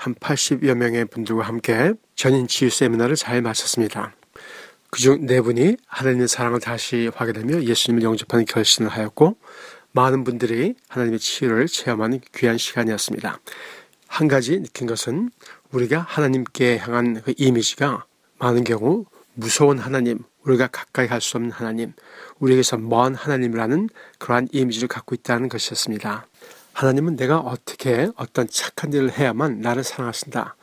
한 80여 명의 분들과 함께 전인 치유 세미나를 잘 마쳤습니다. 그중 네 분이 하나님의 사랑을 다시 확인하며 예수님을 영접하는 결심을 하였고 많은 분들이 하나님의 치유를 체험하는 귀한 시간이었습니다. 한 가지 느낀 것은 우리가 하나님께 향한 그 이미지가 많은 경우 무서운 하나님, 우리가 가까이 갈 수 없는 하나님, 우리에게서 먼 하나님이라는 그러한 이미지를 갖고 있다는 것이었습니다. 하나님은 내가 어떻게 어떤 착한 일을 해야만 나를 사랑하신다.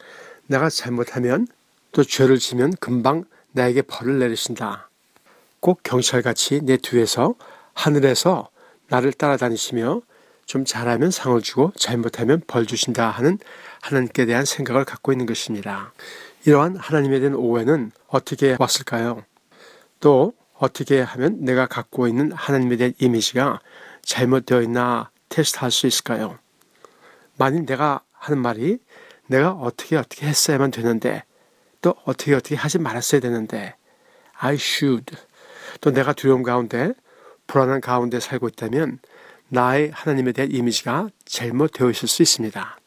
내가 잘못하면 또 죄를 지면 금방 나에게 벌을 내리신다. 꼭 경찰같이 내 뒤에서 하늘에서 나를 따라다니시며 좀 잘하면 상을 주고 잘못하면 벌 주신다 하는 하나님께 대한 생각을 갖고 있는 것입니다. 이러한 하나님에 대한 오해는 어떻게 왔을까요? 또 어떻게 하면 내가 갖고 있는 하나님에 대한 이미지가 잘못되어 있나 테스트할 수 있을까요? 만일 내가 하는 말이 내가 어떻게 어떻게 했어야만 되는데 또 어떻게 어떻게 하지 말았어야 되는데 I should 또 내가 두려움 가운데 불안한 가운데 살고 있다면 나의 하나님에 대한 이미지가 잘못되어 있을 수 있습니다.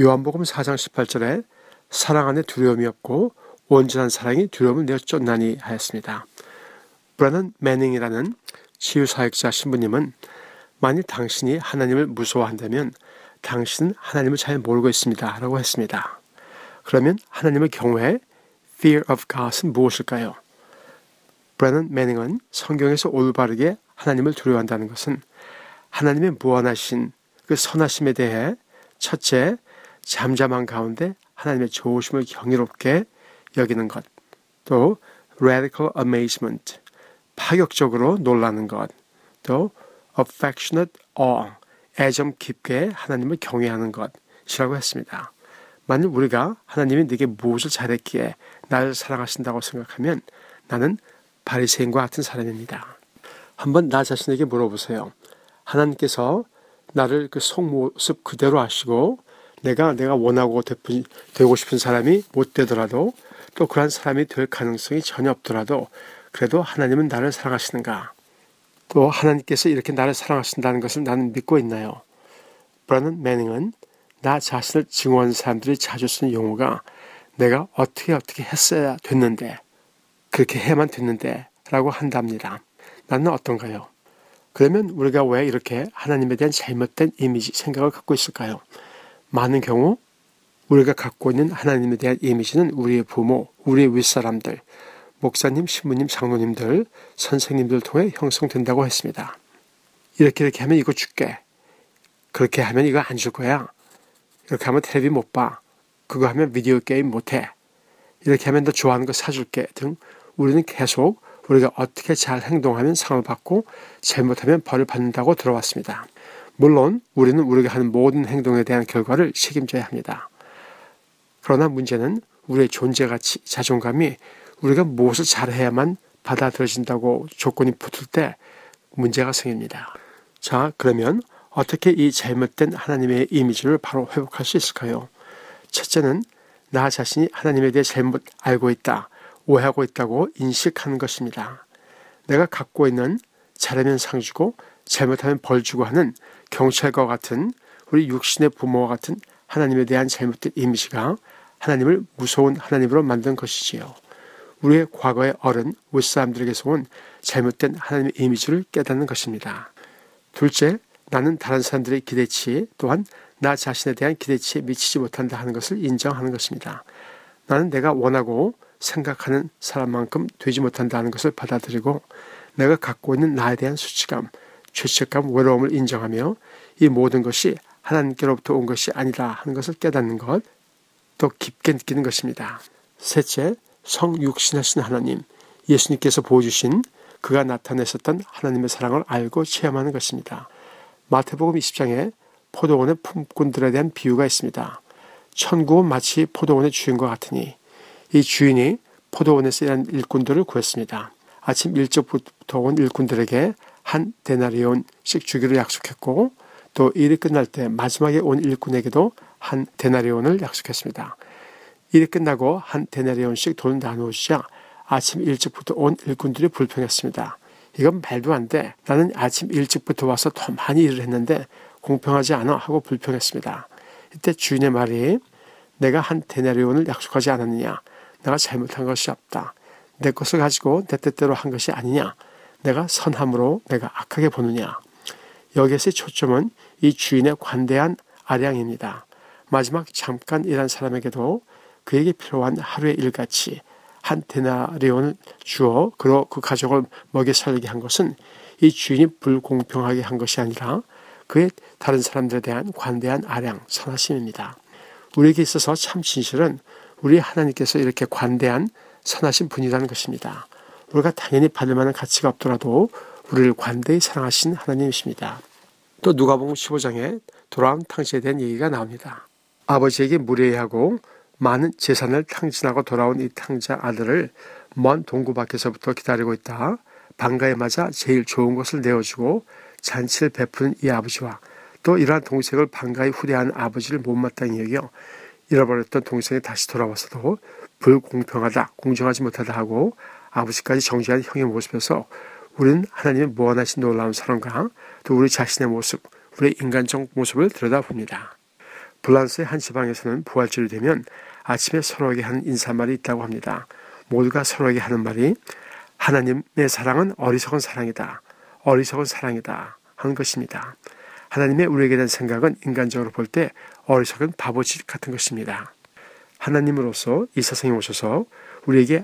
요한복음 4장 18절에 사랑 안에 두려움이 없고 온전한 사랑이 두려움을 내어 쫓나니 하였습니다. 브라는 매닝이라는 치유사역자 신부님은 만일 당신이 하나님을 무서워한다면 당신은 하나님을 잘 모르고 있습니다. 라고 했습니다. 그러면 하나님의 경우에 fear of God은 무엇일까요? 브래넌 매닝은 성경에서 올바르게 하나님을 두려워한다는 것은 하나님의 무한하신 그 선하심에 대해 첫째 잠잠한 가운데 하나님의 좋으심을 경이롭게 여기는 것, 또 radical amazement 파격적으로 놀라는 것, 또 affectionate awe, 애정 깊게 하나님을 경외하는 것이라고 했습니다. 만일 우리가 하나님이 네게 무엇을 잘했기에 나를 사랑하신다고 생각하면 나는 바리새인과 같은 사람입니다. 한번 나 자신에게 물어보세요. 하나님께서 나를 그 속모습 그대로 하시고 내가 내가 원하고 되고 싶은 사람이 못 되더라도 또 그러한 사람이 될 가능성이 전혀 없더라도 그래도 하나님은 나를 사랑하시는가? 또 하나님께서 이렇게 나를 사랑하신다는 것을 나는 믿고 있나요? 브라는 매닝은 나 자신을 증오하는 사람들이 자주 쓰는 용어가 내가 어떻게 어떻게 했어야 됐는데 그렇게 해야만 됐는데 라고 한답니다. 나는 어떤가요? 그러면 우리가 왜 이렇게 하나님에 대한 잘못된 이미지, 생각을 갖고 있을까요? 많은 경우 우리가 갖고 있는 하나님에 대한 이미지는 우리의 부모, 우리의 윗사람들, 목사님, 신부님, 장로님들, 선생님들 통해 형성된다고 했습니다. 이렇게 이렇게 하면 이거 줄게. 그렇게 하면 이거 안 줄 거야. 이렇게 하면 텔레비 못 봐. 그거 하면 비디오 게임 못 해. 이렇게 하면 너 좋아하는 거 사줄게 등 우리는 계속 우리가 어떻게 잘 행동하면 상을 받고 잘못하면 벌을 받는다고 들어왔습니다. 물론 우리는 우리가 하는 모든 행동에 대한 결과를 책임져야 합니다. 그러나 문제는 우리의 존재 가치, 자존감이 우리가 무엇을 잘해야만 받아들여진다고 조건이 붙을 때 문제가 생깁니다. 자, 그러면 어떻게 이 잘못된 하나님의 이미지를 바로 회복할 수 있을까요? 첫째는 나 자신이 하나님에 대해 잘못 알고 있다, 오해하고 있다고 인식하는 것입니다. 내가 갖고 있는 잘하면 상 주고 잘못하면 벌 주고 하는 경찰과 같은 우리 육신의 부모와 같은 하나님에 대한 잘못된 이미지가 하나님을 무서운 하나님으로 만든 것이지요. 우리의 과거의 어른, 윗사람들에게서 온 잘못된 하나님의 이미지를 깨닫는 것입니다. 둘째, 나는 다른 사람들의 기대치 또한 나 자신에 대한 기대치에 미치지 못한다 하는 것을 인정하는 것입니다. 나는 내가 원하고 생각하는 사람만큼 되지 못한다는 것을 받아들이고 내가 갖고 있는 나에 대한 수치감, 죄책감, 외로움을 인정하며 이 모든 것이 하나님께로부터 온 것이 아니다 하는 것을 깨닫는 것, 또 깊게 느끼는 것입니다. 셋째, 성육신하신 하나님, 예수님께서 보여주신 그가 나타내셨던 하나님의 사랑을 알고 체험하는 것입니다. 마태복음 20장에 포도원의 품꾼들에 대한 비유가 있습니다. 천국은 마치 포도원의 주인과 같으니 이 주인이 포도원에서 일한 일꾼들을 구했습니다. 아침 일찍부터 온 일꾼들에게 한 데나리온씩 주기로 약속했고 또 일이 끝날 때 마지막에 온 일꾼에게도 한 데나리온을 약속했습니다. 일이 끝나고 한 데나리온씩 돈을 나누시자 아침 일찍부터 온 일꾼들이 불평했습니다. 이건 말도 안 돼. 나는 아침 일찍부터 와서 더 많이 일을 했는데 공평하지 않아 하고 불평했습니다. 이때 주인의 말이 내가 한 데나리온을 약속하지 않았느냐. 내가 잘못한 것이 없다. 내 것을 가지고 내 뜻대로 한 것이 아니냐. 내가 선함으로 내가 악하게 보느냐. 여기에서의 초점은 이 주인의 관대한 아량입니다. 마지막 잠깐 일한 사람에게도 그에게 필요한 하루의 일같이 한 데나리온을 주어 그로 그 가족을 먹여 살게 한 것은 이 주인이 불공평하게 한 것이 아니라 그의 다른 사람들에 대한 관대한 아량, 선하심입니다. 우리에게 있어서 참 진실은 우리 하나님께서 이렇게 관대한 선하신 분이라는 것입니다. 우리가 당연히 받을 만한 가치가 없더라도 우리를 관대히 사랑하신 하나님이십니다. 또 누가복음 15장에 돌아온 탕시에 대한 얘기가 나옵니다. 아버지에게 무례하고 많은 재산을 탕진하고 돌아온 이 탕자 아들을 먼 동구 밖에서부터 기다리고 있다. 반가에 맞아 제일 좋은 것을 내어주고 잔치를 베푸는 이 아버지와 또 이러한 동생을 반가이 후대한 아버지를 못마땅히 여겨 잃어버렸던 동생이 다시 돌아와서도 불공평하다, 공정하지 못하다 하고 아버지까지 정죄한 형의 모습에서 우리는 하나님의 무한하신 놀라운 사랑과 또 우리 자신의 모습, 우리의 인간적 모습을 들여다봅니다. 블란스의 한 지방에서는 부활절이 되면 아침에 서로에게 하는 인사말이 있다고 합니다. 모두가 서로에게 하는 말이 하나님의 사랑은 어리석은 사랑이다. 어리석은 사랑이다. 하는 것입니다. 하나님의 우리에게 대한 생각은 인간적으로 볼 때 어리석은 바보짓 같은 것입니다. 하나님으로서 이 세상에 오셔서 우리에게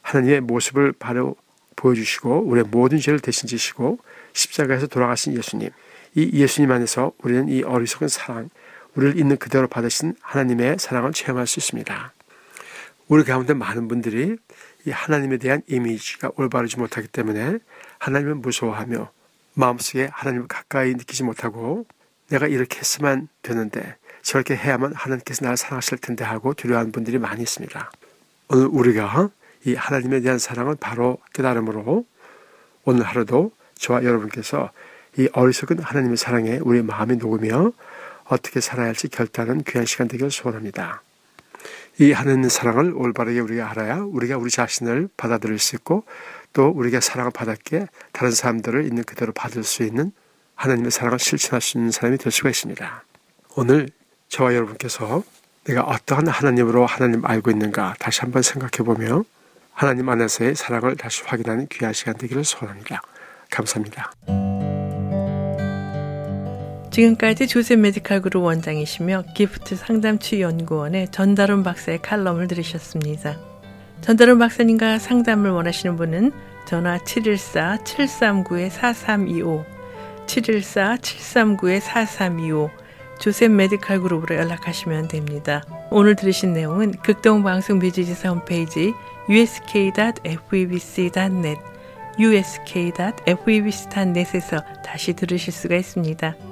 하나님의 모습을 바로 보여주시고 우리의 모든 죄를 대신 지시고 십자가에서 돌아가신 예수님 이 예수님 안에서 우리는 이 어리석은 사랑 우리를 있는 그대로 받으신 하나님의 사랑을 체험할 수 있습니다. 우리 가운데 많은 분들이 이 하나님에 대한 이미지가 올바르지 못하기 때문에 하나님을 무서워하며 마음속에 하나님을 가까이 느끼지 못하고 내가 이렇게 했으면 되는데 저렇게 해야만 하나님께서 나를 사랑하실 텐데 하고 두려워하는 분들이 많이 있습니다. 오늘 우리가 이 하나님에 대한 사랑을 바로 깨달음으로 오늘 하루도 저와 여러분께서 이 어리석은 하나님의 사랑에 우리 마음이 녹으며 어떻게 살아야 할지 결단하는 귀한 시간 되기를 소원합니다. 이 하나님의 사랑을 올바르게 우리가 알아야 우리가 우리 자신을 받아들일 수 있고 또 우리가 사랑을 받았기에 다른 사람들을 있는 그대로 받을 수 있는 하나님의 사랑을 실천할 수 있는 사람이 될 수가 있습니다. 오늘 저와 여러분께서 내가 어떠한 하나님으로 하나님 알고 있는가 다시 한번 생각해 보며 하나님 안에서의 사랑을 다시 확인하는 귀한 시간 되기를 소원합니다. 감사합니다. 지금까지 조셉 메디칼 그룹 원장이시며 기프트 상담치 연구원의 전다론 박사의 칼럼을 들으셨습니다. 전다론 박사님과 상담을 원하시는 분은 전화 714-739-4325 714-739-4325 조셉 메디칼 그룹으로 연락하시면 됩니다. 오늘 들으신 내용은 극동방송 뮤지지사 홈페이지 usk.febc.net usk.febc.net에서 다시 들으실 수가 있습니다.